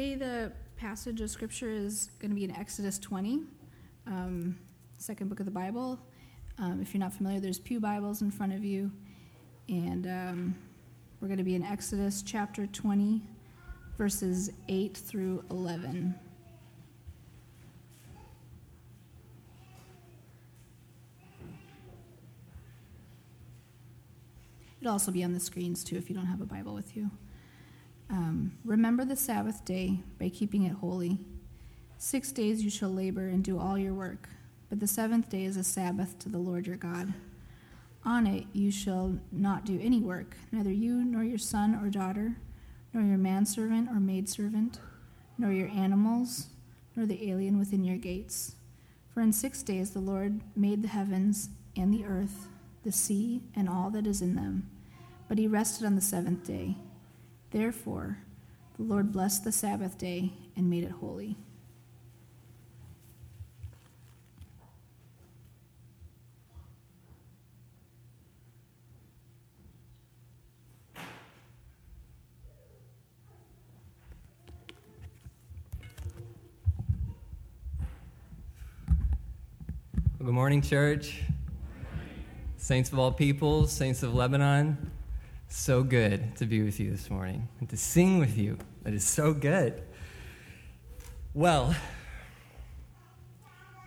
Today, the passage of scripture is going to be in Exodus 20, um, second book of the Bible. Um, if you're not familiar, there's Pew Bibles in front of you. And um, we're going to be in Exodus chapter 20, verses 8 through 11. It'll also be on the screens too if you don't have a Bible with you. Um, Remember the Sabbath day by keeping it holy. Six days you shall labor and do all your work, but the seventh day is a Sabbath to the Lord your God. On it you shall not do any work, neither you nor your son or daughter, nor your manservant or maidservant, nor your animals, nor the alien within your gates. For in six days the Lord made the heavens and the earth, the sea, and all that is in them. But he rested on the seventh day. Therefore, the Lord blessed the Sabbath day and made it holy. Good morning, church. Saints of all peoples, saints of Lebanon. So good to be with you this morning and to sing with you. That is so good. Well,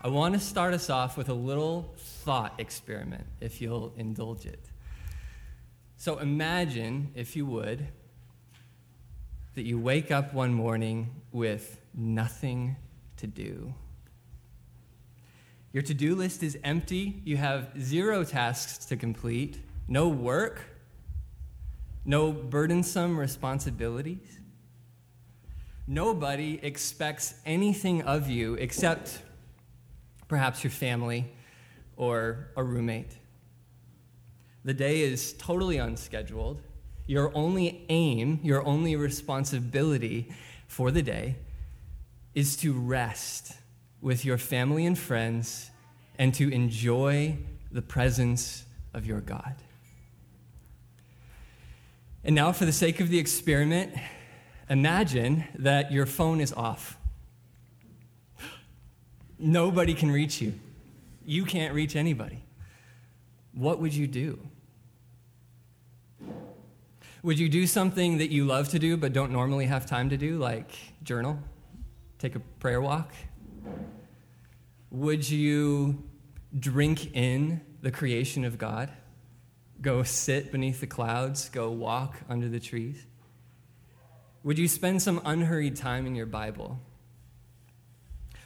I want to start us off with a little thought experiment, if you'll indulge it. So imagine, if you would, that you wake up one morning with nothing to do. Your to do list is empty. You have zero tasks to complete, no work, no burdensome responsibilities. Nobody expects anything of you except perhaps your family or a roommate. The day is totally unscheduled. Your only aim, your only responsibility for the day is to rest with your family and friends and to enjoy the presence of your God. And now, for the sake of the experiment, imagine that your phone is off. Nobody can reach you. You can't reach anybody. What would you do? Would you do something that you love to do but don't normally have time to do, like journal, take a prayer walk? Would you drink in the creation of God? Go sit beneath the clouds, go walk under the trees? Would you spend some unhurried time in your Bible?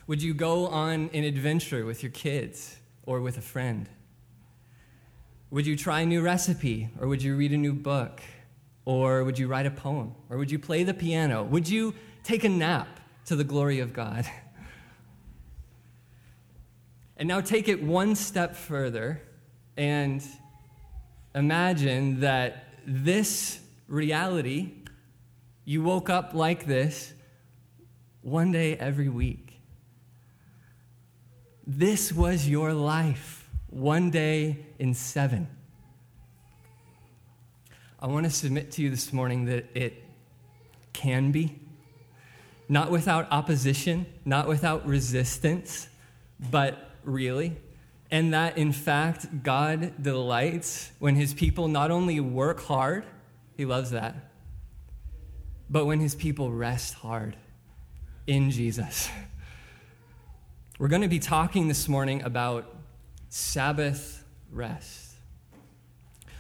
Would you go on an adventure with your kids or with a friend? Would you try a new recipe or would you read a new book? Or would you write a poem? Or would you play the piano? Would you take a nap to the glory of God? And now take it one step further and imagine that this reality, you woke up like this one day every week. This was your life, one day in seven. I want to submit to you this morning that it can be, not without opposition, not without resistance, but really, and that in fact God delights when his people not only work hard, he loves that, but when his people rest hard in Jesus. We're going to be talking this morning about Sabbath rest,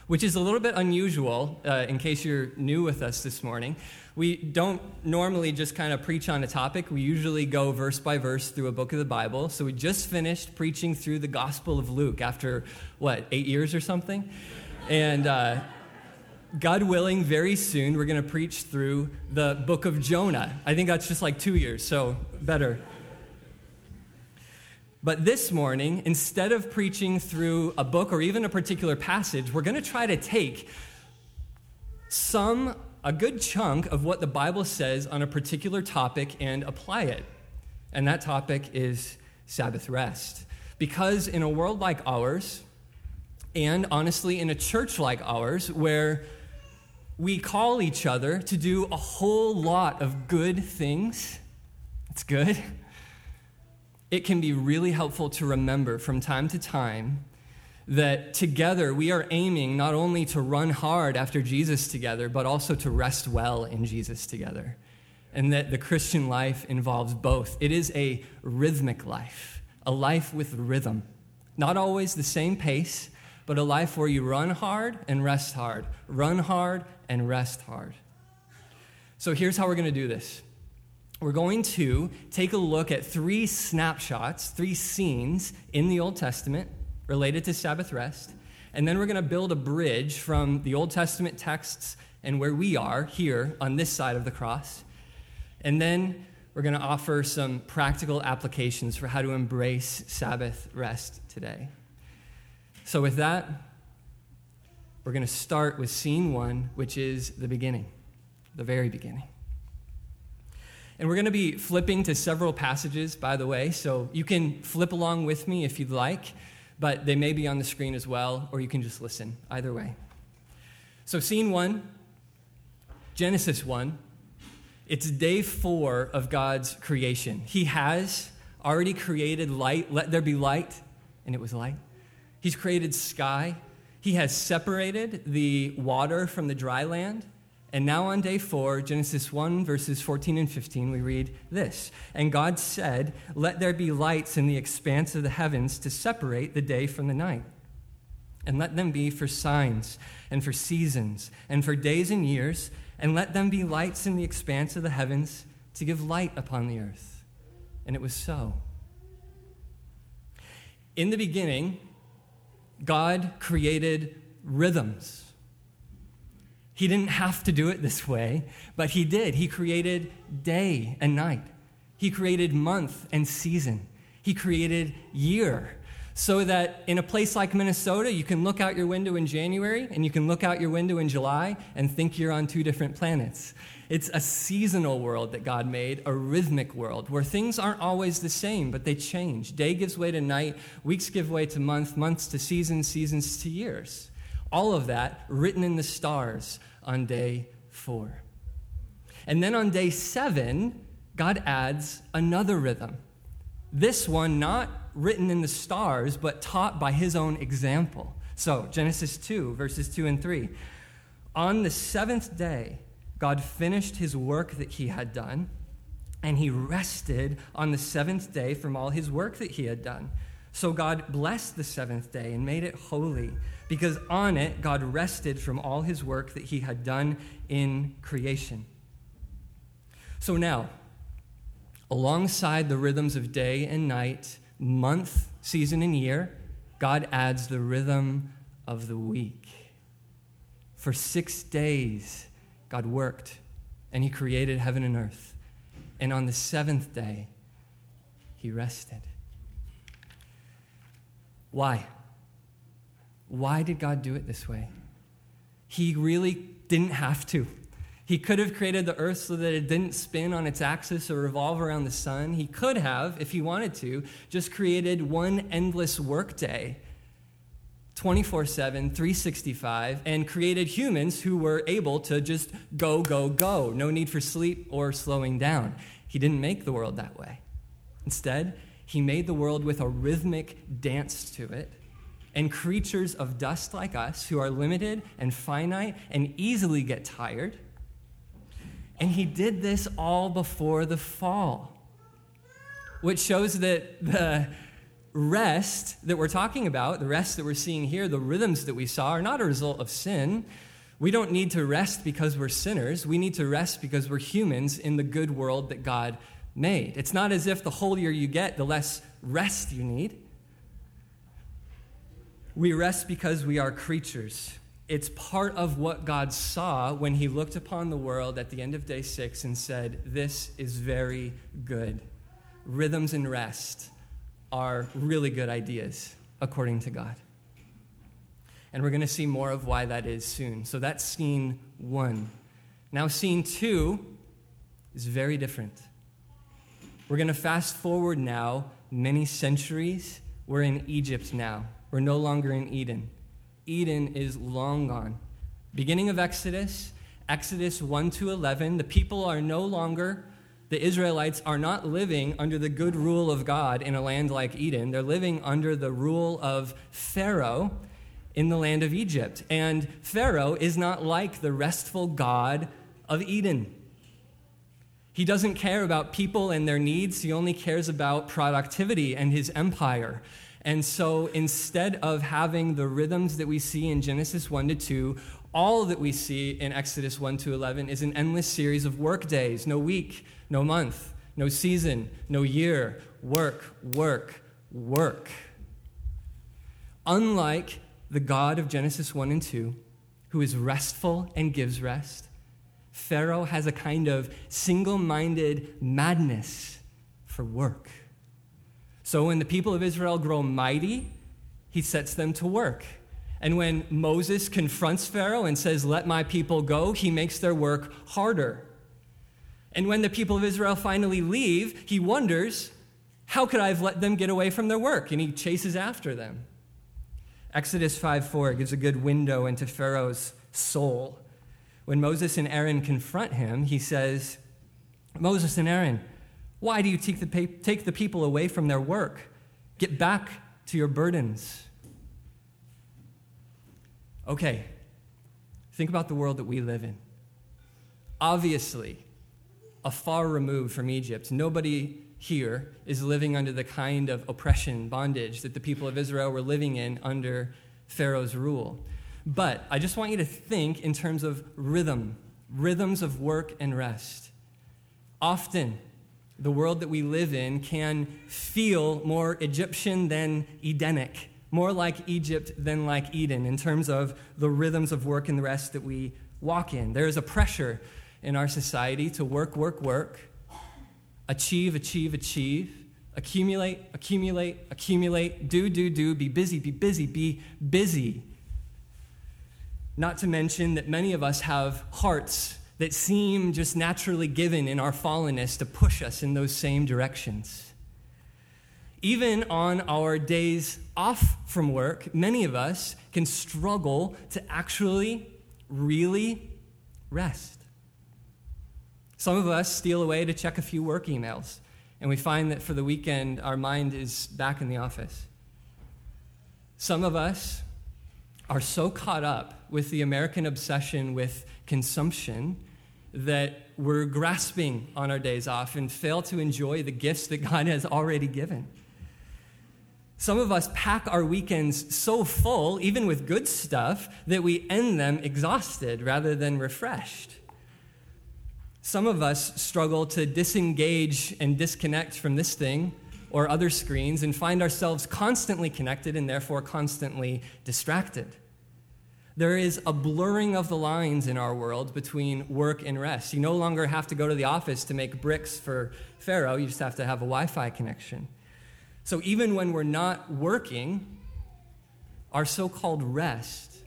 which is a little bit unusual uh, in case you're new with us this morning we don't normally just kind of preach on a topic. We usually go verse by verse through a book of the Bible. So we just finished preaching through the Gospel of Luke after, what, eight years or something? And uh, God willing, very soon we're going to preach through the book of Jonah. I think that's just like two years, so better. But this morning, instead of preaching through a book or even a particular passage, we're going to try to take some a good chunk of what the Bible says on a particular topic and apply it. And that topic is Sabbath rest. Because in a world like ours, and honestly in a church like ours, where we call each other to do a whole lot of good things, it's good. It can be really helpful to remember from time to time that together we are aiming not only to run hard after Jesus together, but also to rest well in Jesus together. And that the Christian life involves both. It is a rhythmic life, a life with rhythm. Not always the same pace, but a life where you run hard and rest hard, run hard and rest hard. So here's how we're going to do this we're going to take a look at three snapshots, three scenes in the Old Testament related to Sabbath rest. And then we're going to build a bridge from the Old Testament texts and where we are here on this side of the cross. And then we're going to offer some practical applications for how to embrace Sabbath rest today. So, with that, we're going to start with scene one, which is the beginning, the very beginning. And we're going to be flipping to several passages, by the way, so you can flip along with me if you'd like but they may be on the screen as well, or you can just listen. Either way. So, scene one, Genesis 1, it's day four of God's creation. He has already created light. Let there be light, and it was light. He's created sky. He has separated the water from the dry land. And now on day four, Genesis 1, verses 14 and 15, we read this And God said, Let there be lights in the expanse of the heavens to separate the day from the night. And let them be for signs, and for seasons, and for days and years, and let them be lights in the expanse of the heavens to give light upon the earth. And it was so. In the beginning, God created rhythms he didn't have to do it this way, but he did. He created day and night, he created month and season, he created year. So that in a place like Minnesota, you can look out your window in January and you can look out your window in July and think you're on two different planets. It's a seasonal world that God made, a rhythmic world where things aren't always the same, but they change. Day gives way to night, weeks give way to month, months to seasons, seasons to years. All of that written in the stars on day four. And then on day seven, God adds another rhythm. This one not written in the stars, but taught by his own example. So, Genesis 2, verses 2 and 3. On the seventh day, God finished his work that he had done, and he rested on the seventh day from all his work that he had done. So God blessed the seventh day and made it holy, because on it God rested from all his work that he had done in creation. So now, alongside the rhythms of day and night, month, season, and year, God adds the rhythm of the week. For six days, God worked and he created heaven and earth. And on the seventh day, he rested. Why? Why did God do it this way? He really didn't have to. He could have created the earth so that it didn't spin on its axis or revolve around the sun. He could have, if he wanted to, just created one endless workday 24 7, 365, and created humans who were able to just go, go, go. No need for sleep or slowing down. He didn't make the world that way. Instead, he made the world with a rhythmic dance to it. And creatures of dust like us, who are limited and finite and easily get tired. And he did this all before the fall, which shows that the rest that we're talking about, the rest that we're seeing here, the rhythms that we saw, are not a result of sin. We don't need to rest because we're sinners. We need to rest because we're humans in the good world that God made. It's not as if the holier you get, the less rest you need. We rest because we are creatures. It's part of what God saw when he looked upon the world at the end of day six and said, This is very good. Rhythms and rest are really good ideas, according to God. And we're going to see more of why that is soon. So that's scene one. Now, scene two is very different. We're going to fast forward now many centuries. We're in Egypt now. We're no longer in Eden. Eden is long gone. Beginning of Exodus, Exodus 1 to 11, the people are no longer, the Israelites are not living under the good rule of God in a land like Eden. They're living under the rule of Pharaoh in the land of Egypt. And Pharaoh is not like the restful God of Eden. He doesn't care about people and their needs, he only cares about productivity and his empire. And so instead of having the rhythms that we see in Genesis 1 to 2, all that we see in Exodus 1 to 11 is an endless series of work days no week, no month, no season, no year. Work, work, work. Unlike the God of Genesis 1 and 2, who is restful and gives rest, Pharaoh has a kind of single minded madness for work. So when the people of Israel grow mighty, he sets them to work. And when Moses confronts Pharaoh and says, Let my people go, he makes their work harder. And when the people of Israel finally leave, he wonders, How could I have let them get away from their work? And he chases after them. Exodus 5 4 gives a good window into Pharaoh's soul. When Moses and Aaron confront him, he says, Moses and Aaron, why do you take the, take the people away from their work? Get back to your burdens. Okay, think about the world that we live in. Obviously, a far removed from Egypt. Nobody here is living under the kind of oppression, bondage that the people of Israel were living in under Pharaoh's rule. But I just want you to think in terms of rhythm, rhythms of work and rest. Often, the world that we live in can feel more Egyptian than Edenic, more like Egypt than like Eden in terms of the rhythms of work and the rest that we walk in. There is a pressure in our society to work, work, work, achieve, achieve, achieve, accumulate, accumulate, accumulate, do, do, do, be busy, be busy, be busy. Not to mention that many of us have hearts that seem just naturally given in our fallenness to push us in those same directions. Even on our days off from work, many of us can struggle to actually really rest. Some of us steal away to check a few work emails, and we find that for the weekend, our mind is back in the office. Some of us are so caught up with the American obsession with consumption that we're grasping on our days off and fail to enjoy the gifts that God has already given. Some of us pack our weekends so full, even with good stuff, that we end them exhausted rather than refreshed. Some of us struggle to disengage and disconnect from this thing or other screens and find ourselves constantly connected and therefore constantly distracted. There is a blurring of the lines in our world between work and rest. You no longer have to go to the office to make bricks for Pharaoh, you just have to have a Wi Fi connection. So even when we're not working, our so called rest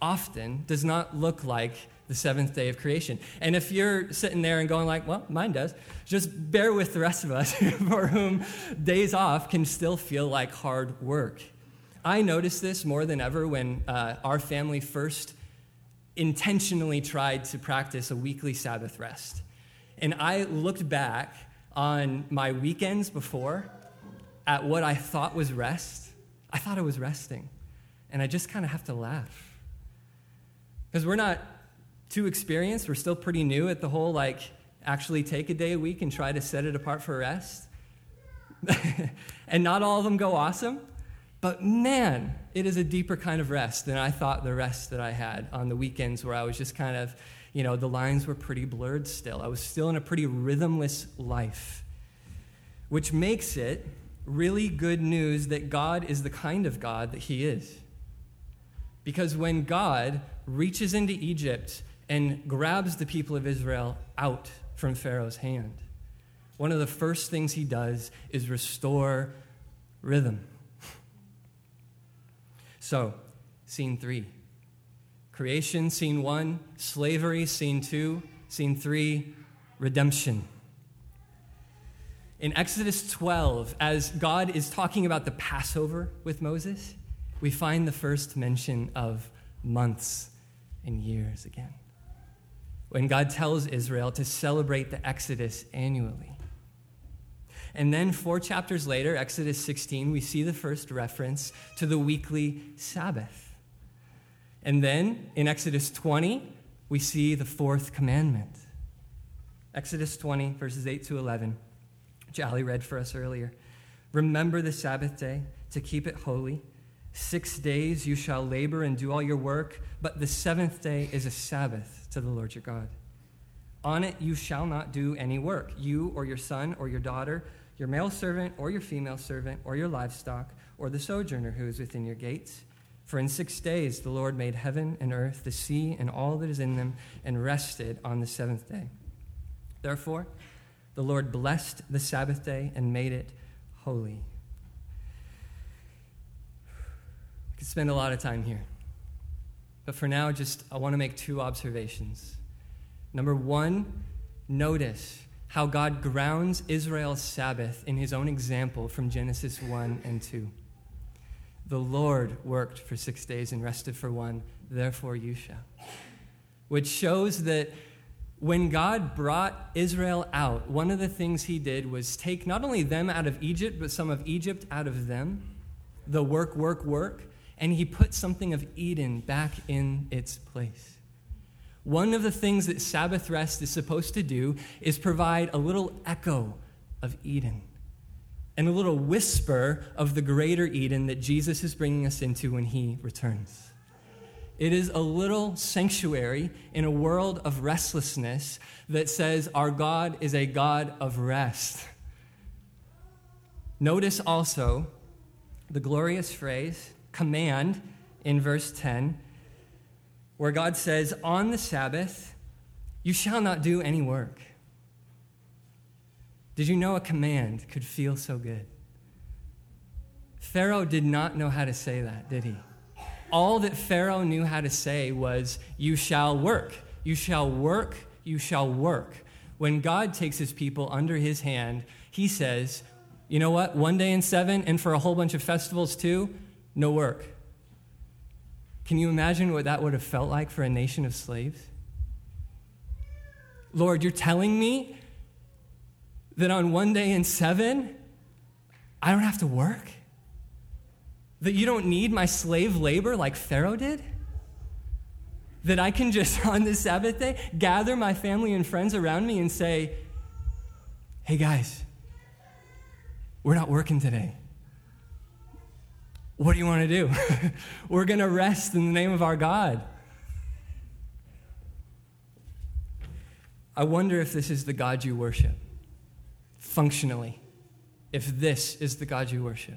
often does not look like the seventh day of creation. And if you're sitting there and going like, well, mine does, just bear with the rest of us for whom days off can still feel like hard work. I noticed this more than ever when uh, our family first intentionally tried to practice a weekly Sabbath rest. And I looked back on my weekends before at what I thought was rest. I thought I was resting. And I just kind of have to laugh. Because we're not too experienced. We're still pretty new at the whole, like, actually take a day a week and try to set it apart for rest. and not all of them go awesome. But man, it is a deeper kind of rest than I thought the rest that I had on the weekends where I was just kind of, you know, the lines were pretty blurred still. I was still in a pretty rhythmless life, which makes it really good news that God is the kind of God that He is. Because when God reaches into Egypt and grabs the people of Israel out from Pharaoh's hand, one of the first things He does is restore rhythm. So, scene three creation, scene one, slavery, scene two, scene three, redemption. In Exodus 12, as God is talking about the Passover with Moses, we find the first mention of months and years again. When God tells Israel to celebrate the Exodus annually. And then, four chapters later, Exodus 16, we see the first reference to the weekly Sabbath. And then in Exodus 20, we see the fourth commandment. Exodus 20, verses 8 to 11, which Ali read for us earlier. Remember the Sabbath day to keep it holy. Six days you shall labor and do all your work, but the seventh day is a Sabbath to the Lord your God. On it you shall not do any work, you or your son or your daughter, your male servant or your female servant, or your livestock, or the sojourner who is within your gates. For in six days the Lord made heaven and earth, the sea, and all that is in them, and rested on the seventh day. Therefore, the Lord blessed the Sabbath day and made it holy. I could spend a lot of time here. But for now, just I want to make two observations. Number one, notice how God grounds Israel's Sabbath in his own example from Genesis 1 and 2. The Lord worked for six days and rested for one, therefore you shall. Which shows that when God brought Israel out, one of the things he did was take not only them out of Egypt, but some of Egypt out of them, the work, work, work, and he put something of Eden back in its place. One of the things that Sabbath rest is supposed to do is provide a little echo of Eden and a little whisper of the greater Eden that Jesus is bringing us into when he returns. It is a little sanctuary in a world of restlessness that says our God is a God of rest. Notice also the glorious phrase, command in verse 10, where God says, On the Sabbath, you shall not do any work. Did you know a command could feel so good? Pharaoh did not know how to say that, did he? All that Pharaoh knew how to say was, You shall work, you shall work, you shall work. When God takes his people under his hand, he says, You know what? One day in seven, and for a whole bunch of festivals too, no work. Can you imagine what that would have felt like for a nation of slaves? Lord, you're telling me that on one day in seven, I don't have to work? That you don't need my slave labor like Pharaoh did? That I can just, on this Sabbath day, gather my family and friends around me and say, hey guys, we're not working today. What do you want to do? We're going to rest in the name of our God. I wonder if this is the God you worship, functionally. If this is the God you worship.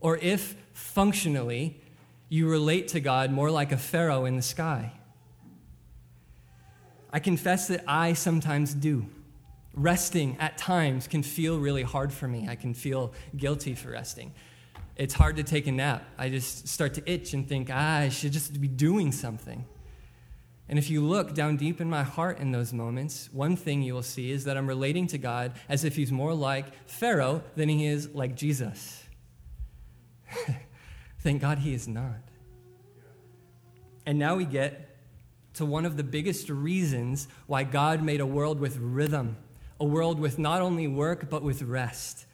Or if, functionally, you relate to God more like a Pharaoh in the sky. I confess that I sometimes do. Resting at times can feel really hard for me. I can feel guilty for resting it's hard to take a nap. I just start to itch and think, ah, I should just be doing something. And if you look down deep in my heart in those moments, one thing you will see is that I'm relating to God as if he's more like Pharaoh than he is like Jesus. Thank God he is not. And now we get to one of the biggest reasons why God made a world with rhythm, a world with not only work, but with rest.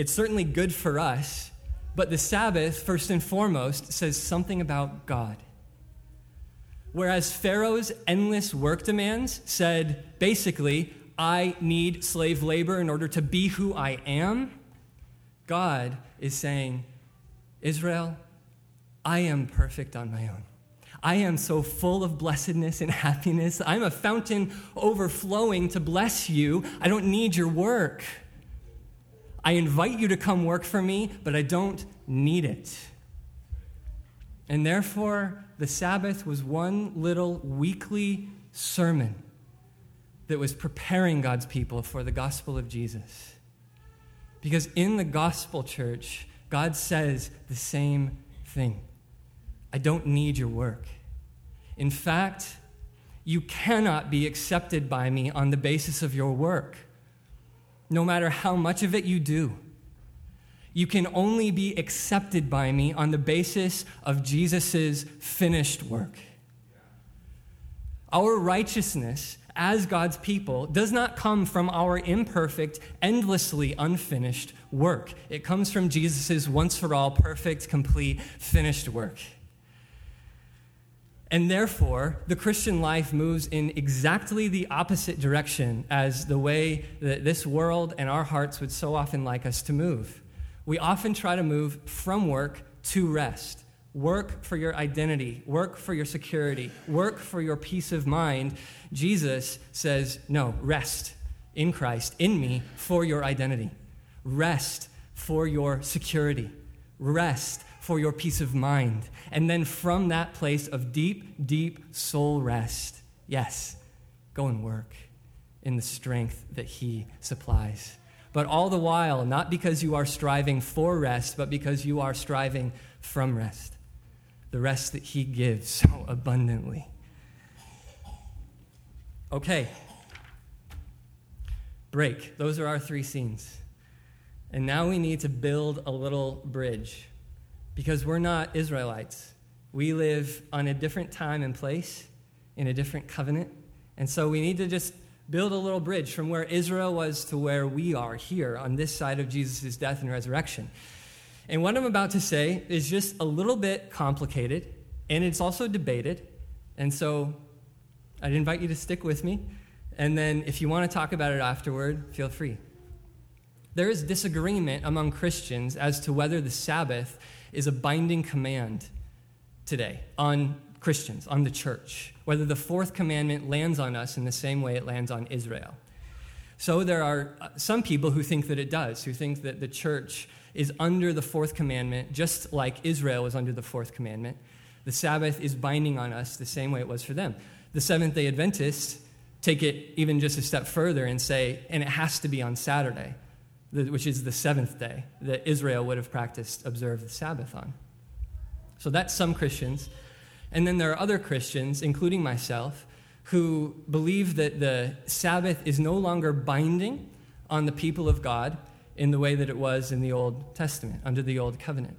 It's certainly good for us, but the Sabbath, first and foremost, says something about God. Whereas Pharaoh's endless work demands said, basically, I need slave labor in order to be who I am, God is saying, Israel, I am perfect on my own. I am so full of blessedness and happiness. I'm a fountain overflowing to bless you. I don't need your work. I invite you to come work for me, but I don't need it. And therefore, the Sabbath was one little weekly sermon that was preparing God's people for the gospel of Jesus. Because in the gospel church, God says the same thing I don't need your work. In fact, you cannot be accepted by me on the basis of your work no matter how much of it you do. You can only be accepted by me on the basis of Jesus' finished work. Our righteousness as God's people does not come from our imperfect, endlessly unfinished work. It comes from Jesus' once for all, perfect, complete, finished work. And therefore, the Christian life moves in exactly the opposite direction as the way that this world and our hearts would so often like us to move. We often try to move from work to rest. Work for your identity, work for your security, work for your peace of mind. Jesus says, No, rest in Christ, in me, for your identity. Rest for your security. Rest for your peace of mind. And then from that place of deep, deep soul rest, yes, go and work in the strength that He supplies. But all the while, not because you are striving for rest, but because you are striving from rest. The rest that He gives so abundantly. Okay. Break. Those are our three scenes. And now we need to build a little bridge because we're not Israelites. We live on a different time and place, in a different covenant. And so we need to just build a little bridge from where Israel was to where we are here on this side of Jesus' death and resurrection. And what I'm about to say is just a little bit complicated, and it's also debated. And so I'd invite you to stick with me. And then if you want to talk about it afterward, feel free. There is disagreement among Christians as to whether the Sabbath is a binding command today on Christians, on the church, whether the fourth commandment lands on us in the same way it lands on Israel. So there are uh, some people who think that it does, who think that the church is under the fourth commandment, just like Israel was under the fourth commandment. The Sabbath is binding on us the same way it was for them. The Seventh day Adventists take it even just a step further and say, and it has to be on Saturday which is the seventh day that Israel would have practiced, observed the Sabbath on. So that's some Christians. And then there are other Christians, including myself, who believe that the Sabbath is no longer binding on the people of God in the way that it was in the Old Testament, under the Old Covenant.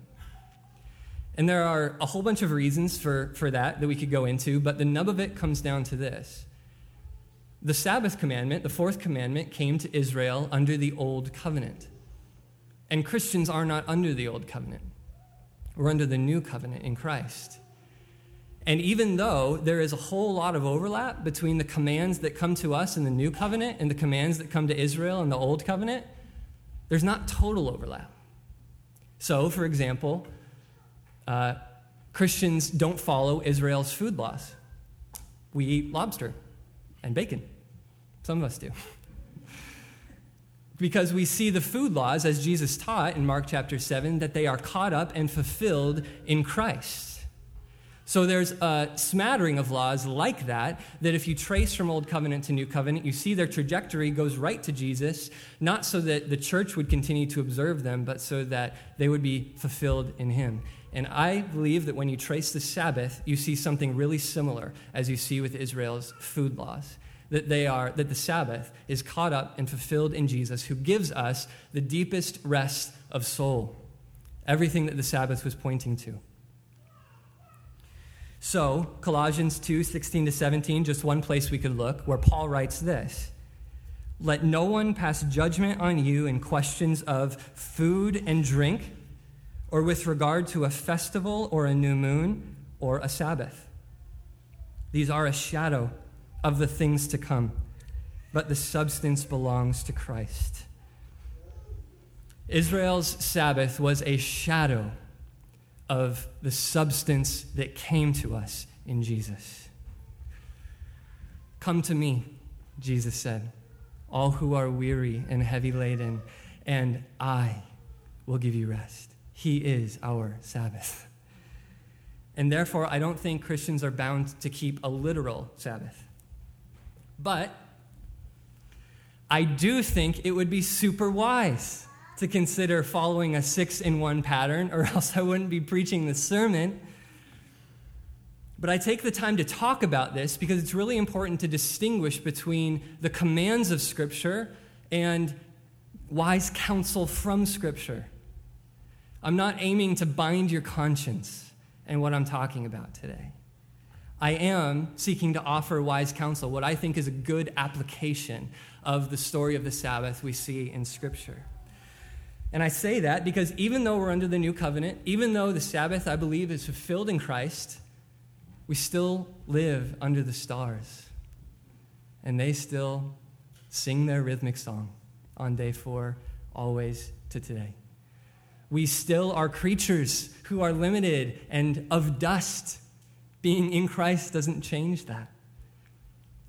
And there are a whole bunch of reasons for, for that that we could go into, but the nub of it comes down to this the Sabbath commandment, the fourth commandment, came to Israel under the Old Covenant. And Christians are not under the Old Covenant. We're under the New Covenant in Christ. And even though there is a whole lot of overlap between the commands that come to us in the New Covenant and the commands that come to Israel in the Old Covenant, there's not total overlap. So, for example, uh, Christians don't follow Israel's food laws. We eat lobster and bacon. Some of us do. because we see the food laws, as Jesus taught in Mark chapter 7, that they are caught up and fulfilled in Christ. So there's a smattering of laws like that, that if you trace from Old Covenant to New Covenant, you see their trajectory goes right to Jesus, not so that the church would continue to observe them, but so that they would be fulfilled in Him. And I believe that when you trace the Sabbath, you see something really similar as you see with Israel's food laws. That they are, that the Sabbath is caught up and fulfilled in Jesus, who gives us the deepest rest of soul. Everything that the Sabbath was pointing to. So, Colossians 2 16 to 17, just one place we could look, where Paul writes this Let no one pass judgment on you in questions of food and drink or with regard to a festival or a new moon or a Sabbath. These are a shadow of the things to come, but the substance belongs to Christ. Israel's Sabbath was a shadow of the substance that came to us in Jesus. Come to me, Jesus said, all who are weary and heavy laden, and I will give you rest. He is our Sabbath. And therefore, I don't think Christians are bound to keep a literal Sabbath. But I do think it would be super wise to consider following a six in one pattern, or else I wouldn't be preaching this sermon. But I take the time to talk about this because it's really important to distinguish between the commands of Scripture and wise counsel from Scripture. I'm not aiming to bind your conscience and what I'm talking about today. I am seeking to offer wise counsel, what I think is a good application of the story of the Sabbath we see in Scripture. And I say that because even though we're under the new covenant, even though the Sabbath, I believe, is fulfilled in Christ, we still live under the stars. And they still sing their rhythmic song on day four, always to today. We still are creatures who are limited and of dust. Being in Christ doesn't change that.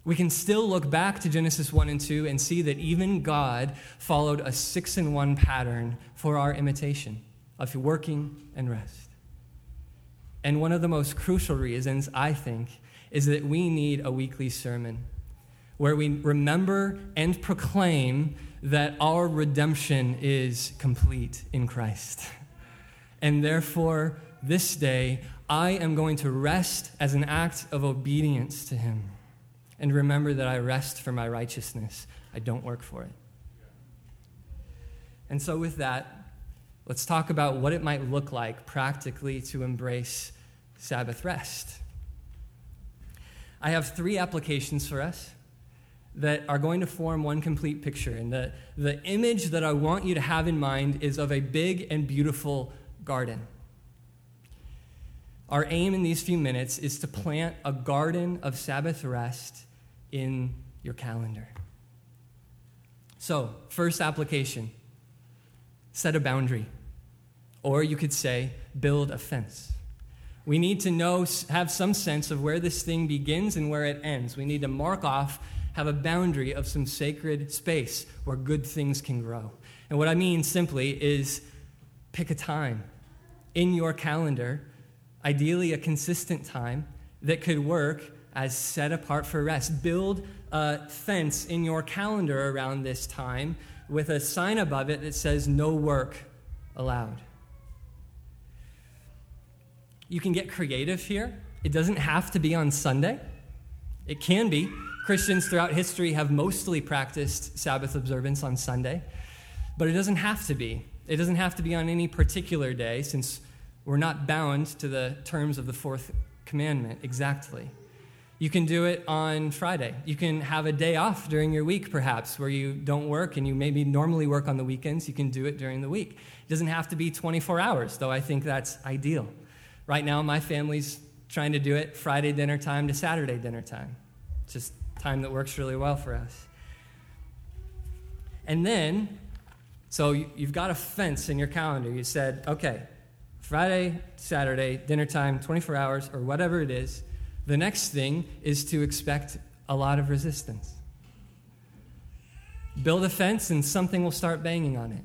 We can still look back to Genesis 1 and 2 and see that even God followed a six in one pattern for our imitation of working and rest. And one of the most crucial reasons, I think, is that we need a weekly sermon where we remember and proclaim that our redemption is complete in Christ. And therefore, this day, I am going to rest as an act of obedience to Him. And remember that I rest for my righteousness, I don't work for it. And so, with that, let's talk about what it might look like practically to embrace Sabbath rest. I have three applications for us that are going to form one complete picture. And the, the image that I want you to have in mind is of a big and beautiful garden. Our aim in these few minutes is to plant a garden of Sabbath rest in your calendar. So, first application set a boundary. Or you could say, build a fence. We need to know, have some sense of where this thing begins and where it ends. We need to mark off, have a boundary of some sacred space where good things can grow. And what I mean simply is pick a time in your calendar, ideally a consistent time that could work as set apart for rest. Build a fence in your calendar around this time with a sign above it that says no work allowed. You can get creative here. It doesn't have to be on Sunday, it can be. Christians throughout history have mostly practiced Sabbath observance on Sunday, but it doesn't have to be. It doesn't have to be on any particular day since we're not bound to the terms of the fourth commandment exactly. You can do it on Friday. You can have a day off during your week, perhaps, where you don't work and you maybe normally work on the weekends. You can do it during the week. It doesn't have to be 24 hours, though I think that's ideal. Right now, my family's trying to do it Friday dinner time to Saturday dinner time. It's just time that works really well for us. And then, so you've got a fence in your calendar. You said, okay, Friday, Saturday, dinner time, 24 hours, or whatever it is. The next thing is to expect a lot of resistance. Build a fence and something will start banging on it.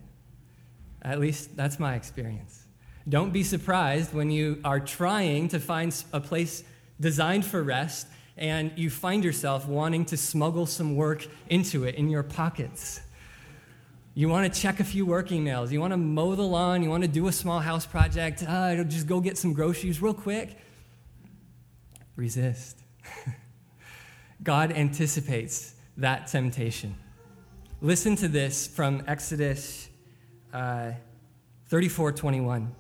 At least that's my experience. Don't be surprised when you are trying to find a place designed for rest and you find yourself wanting to smuggle some work into it in your pockets. You want to check a few work emails. You want to mow the lawn. You want to do a small house project. Uh, just go get some groceries real quick resist. God anticipates that temptation. Listen to this from Exodus uh, 34 21.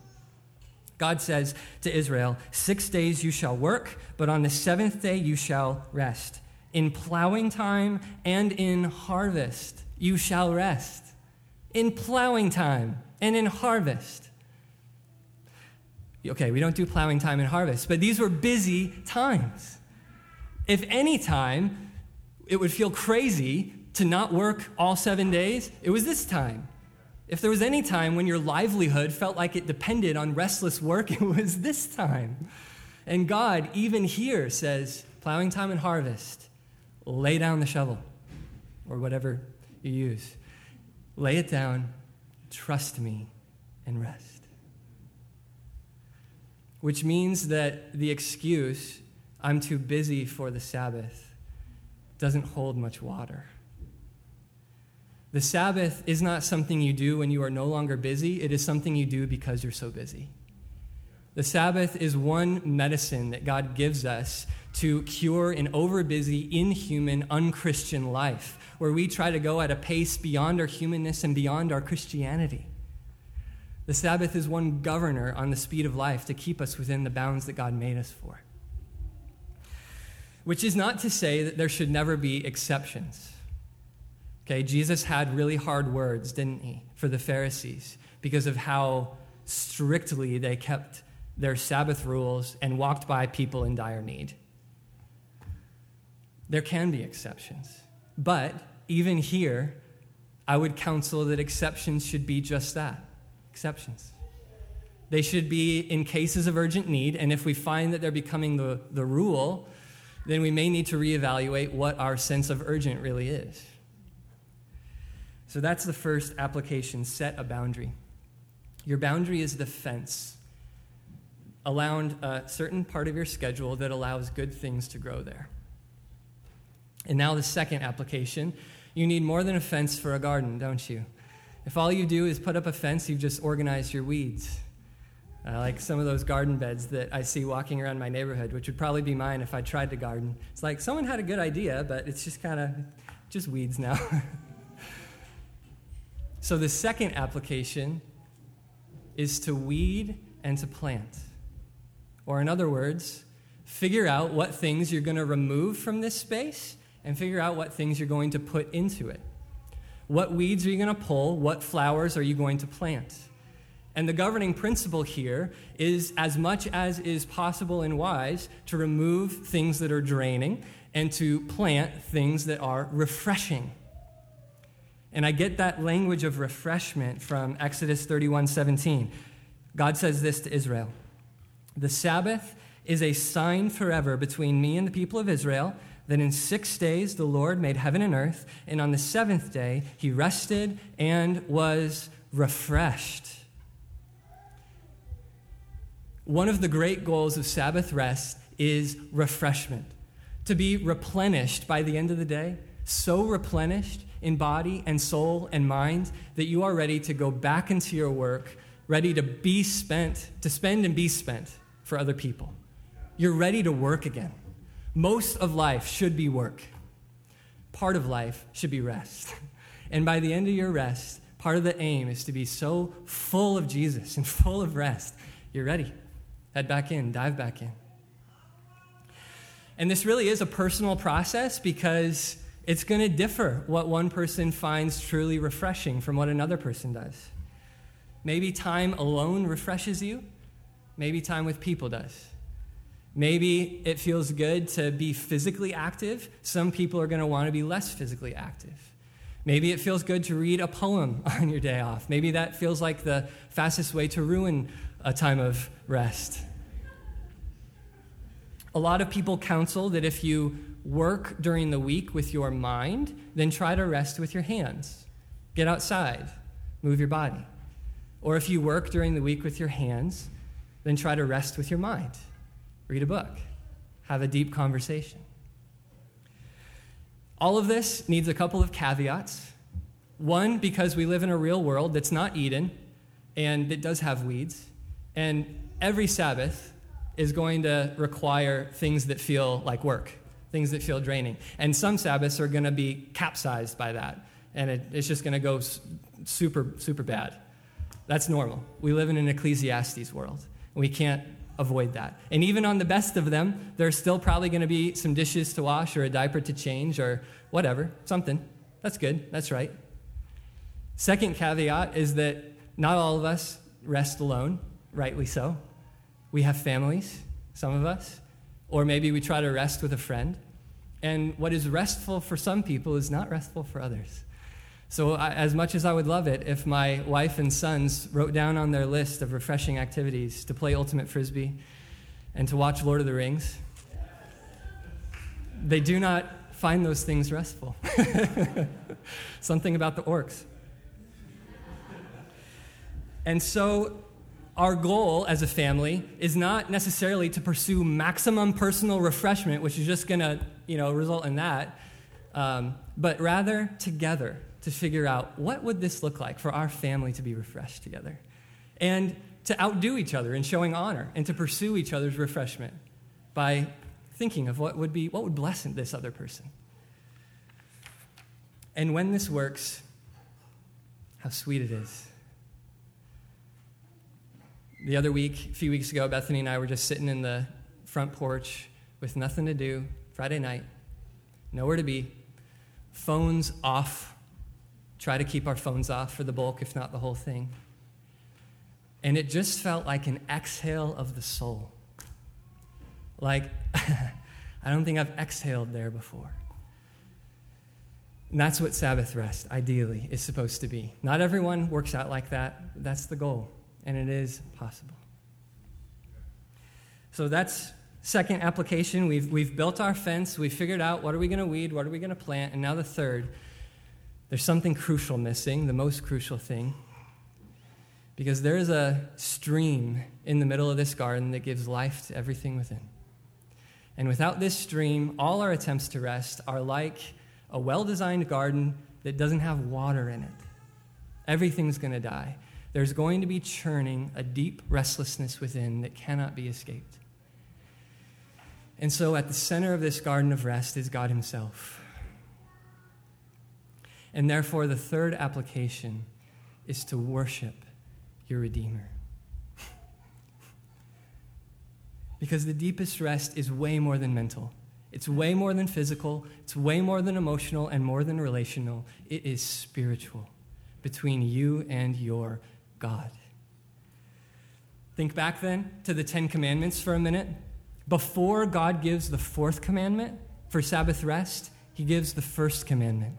God says to Israel, Six days you shall work, but on the seventh day you shall rest. In plowing time and in harvest you shall rest. In plowing time and in harvest okay, we don't do plowing time and harvest, but these were busy times. If any time it would feel crazy to not work all seven days, it was this time. If there was any time when your livelihood felt like it depended on restless work, it was this time. And God, even here, says, plowing time and harvest, lay down the shovel or whatever you use. Lay it down, trust me, and rest which means that the excuse, I'm too busy for the Sabbath, doesn't hold much water. The Sabbath is not something you do when you are no longer busy, it is something you do because you're so busy. The Sabbath is one medicine that God gives us to cure an overbusy, inhuman, unchristian life, where we try to go at a pace beyond our humanness and beyond our Christianity. The Sabbath is one governor on the speed of life to keep us within the bounds that God made us for. which is not to say that there should never be exceptions. Okay, Jesus had really hard words, didn't he, for the Pharisees because of how strictly they kept their Sabbath rules and walked by people in dire need. There can be exceptions. But even here, I would counsel that exceptions should be just that exceptions. They should be in cases of urgent need, and if we find that they're becoming the, the rule, then we may need to reevaluate what our sense of urgent really is. So that's the first application set a boundary. Your boundary is the fence around a certain part of your schedule that allows good things to grow there. And now, the second application you need more than a fence for a garden, don't you? If all you do is put up a fence, you've just organized your weeds. Uh, like some of those garden beds that I see walking around my neighborhood, which would probably be mine if I tried to garden. It's like someone had a good idea, but it's just kind of just weeds now. so the second application is to weed and to plant. Or, in other words, figure out what things you're going to remove from this space and figure out what things you're going to put into it. What weeds are you going to pull? What flowers are you going to plant? And the governing principle here is as much as is possible and wise to remove things that are draining and to plant things that are refreshing. And I get that language of refreshment from Exodus 31 17. God says this to Israel The Sabbath is a sign forever between me and the people of Israel that in six days the Lord made heaven and earth, and on the seventh day he rested and was refreshed. One of the great goals of Sabbath rest is refreshment, to be replenished by the end of the day, so replenished in body and soul and mind that you are ready to go back into your work, ready to be spent, to spend and be spent for other people. You're ready to work again. Most of life should be work. Part of life should be rest. And by the end of your rest, part of the aim is to be so full of Jesus and full of rest, you're ready head back in, dive back in. And this really is a personal process because it's going to differ what one person finds truly refreshing from what another person does. Maybe time alone refreshes you, maybe time with people does. Maybe it feels good to be physically active. Some people are going to want to be less physically active. Maybe it feels good to read a poem on your day off. Maybe that feels like the fastest way to ruin a time of rest. A lot of people counsel that if you work during the week with your mind, then try to rest with your hands. Get outside, move your body. Or if you work during the week with your hands, then try to rest with your mind. Read a book, have a deep conversation. All of this needs a couple of caveats. One, because we live in a real world that's not Eden and it does have weeds. And every Sabbath, is going to require things that feel like work, things that feel draining. And some Sabbaths are going to be capsized by that, and it, it's just going to go super, super bad. That's normal. We live in an Ecclesiastes world, we can't avoid that. And even on the best of them, there's still probably going to be some dishes to wash or a diaper to change or whatever, something. That's good. That's right. Second caveat is that not all of us rest alone, rightly so. We have families, some of us, or maybe we try to rest with a friend. And what is restful for some people is not restful for others. So, I, as much as I would love it if my wife and sons wrote down on their list of refreshing activities to play Ultimate Frisbee and to watch Lord of the Rings, they do not find those things restful. Something about the orcs. And so, our goal as a family is not necessarily to pursue maximum personal refreshment, which is just going to you know, result in that, um, but rather together to figure out what would this look like for our family to be refreshed together and to outdo each other in showing honor and to pursue each other's refreshment by thinking of what would be what would bless this other person and when this works how sweet it is the other week, a few weeks ago, Bethany and I were just sitting in the front porch with nothing to do, Friday night, nowhere to be, phones off. Try to keep our phones off for the bulk, if not the whole thing. And it just felt like an exhale of the soul. Like, I don't think I've exhaled there before. And that's what Sabbath rest, ideally, is supposed to be. Not everyone works out like that. That's the goal, and it is possible. So that's second application. We've, we've built our fence. We've figured out what are we going to weed, what are we going to plant, and now the third. There's something crucial missing, the most crucial thing. Because there is a stream in the middle of this garden that gives life to everything within. And without this stream, all our attempts to rest are like a well designed garden that doesn't have water in it. Everything's going to die. There's going to be churning, a deep restlessness within that cannot be escaped. And so, at the center of this garden of rest is God Himself. And therefore, the third application is to worship your Redeemer. because the deepest rest is way more than mental. It's way more than physical, it's way more than emotional, and more than relational. It is spiritual between you and your God. Think back then to the Ten Commandments for a minute. Before God gives the fourth commandment for Sabbath rest, he gives the first commandment,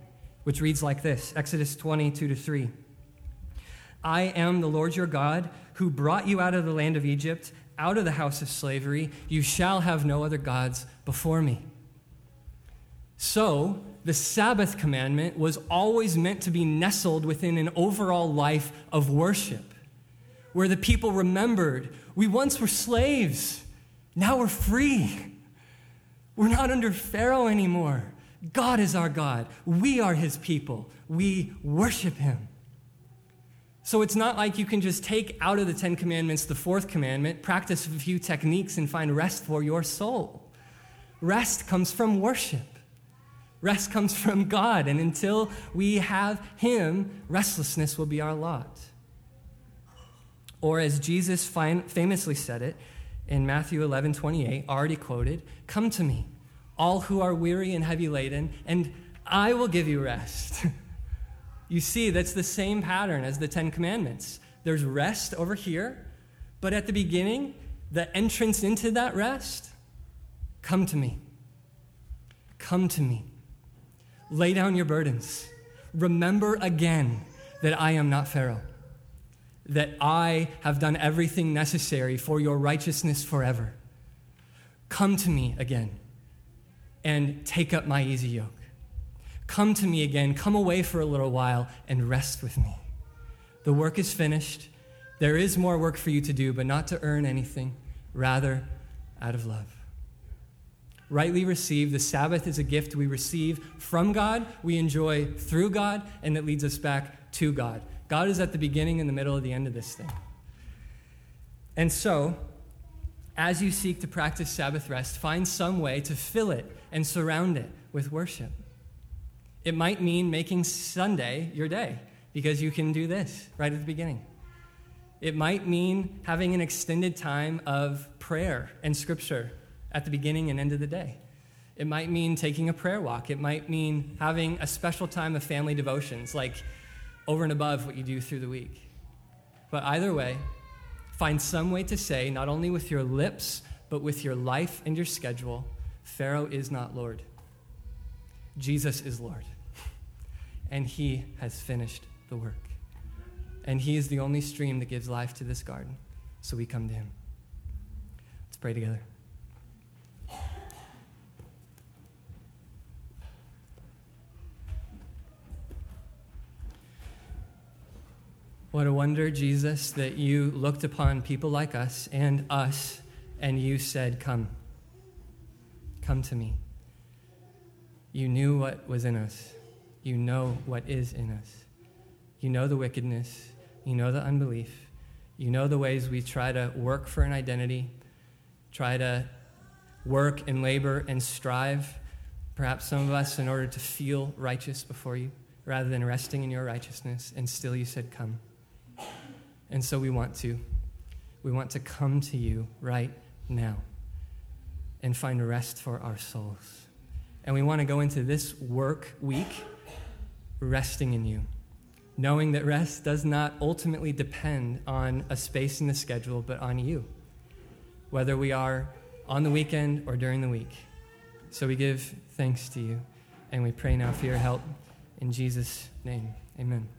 which reads like this Exodus 22 to 3. I am the Lord your God who brought you out of the land of Egypt out of the house of slavery. You shall have no other gods before me. So, the Sabbath commandment was always meant to be nestled within an overall life of worship, where the people remembered we once were slaves, now we're free. We're not under Pharaoh anymore. God is our God. We are his people. We worship him. So it's not like you can just take out of the Ten Commandments the fourth commandment, practice a few techniques, and find rest for your soul. Rest comes from worship. Rest comes from God, and until we have Him, restlessness will be our lot. Or as Jesus famously said it in Matthew 11 28, already quoted, Come to me, all who are weary and heavy laden, and I will give you rest. You see, that's the same pattern as the Ten Commandments. There's rest over here, but at the beginning, the entrance into that rest, come to me. Come to me. Lay down your burdens. Remember again that I am not Pharaoh, that I have done everything necessary for your righteousness forever. Come to me again and take up my easy yoke. Come to me again, come away for a little while, and rest with me. The work is finished. There is more work for you to do, but not to earn anything, rather, out of love. Rightly received, the Sabbath is a gift we receive from God, we enjoy through God, and it leads us back to God. God is at the beginning and the middle of the end of this thing. And so, as you seek to practice Sabbath rest, find some way to fill it and surround it with worship. It might mean making Sunday your day because you can do this right at the beginning. It might mean having an extended time of prayer and scripture at the beginning and end of the day. It might mean taking a prayer walk. It might mean having a special time of family devotions, like over and above what you do through the week. But either way, find some way to say, not only with your lips, but with your life and your schedule, Pharaoh is not Lord. Jesus is Lord and He has finished the work. And He is the only stream that gives life to this garden. So we come to Him. Let's pray together. What a wonder, Jesus, that you looked upon people like us and us, and you said, Come. Come to me. You knew what was in us. You know what is in us. You know the wickedness. You know the unbelief. You know the ways we try to work for an identity, try to work and labor and strive, perhaps some of us, in order to feel righteous before you, rather than resting in your righteousness. And still you said, Come. And so we want to. We want to come to you right now and find rest for our souls. And we want to go into this work week resting in you, knowing that rest does not ultimately depend on a space in the schedule, but on you, whether we are on the weekend or during the week. So we give thanks to you, and we pray now for your help. In Jesus' name, amen.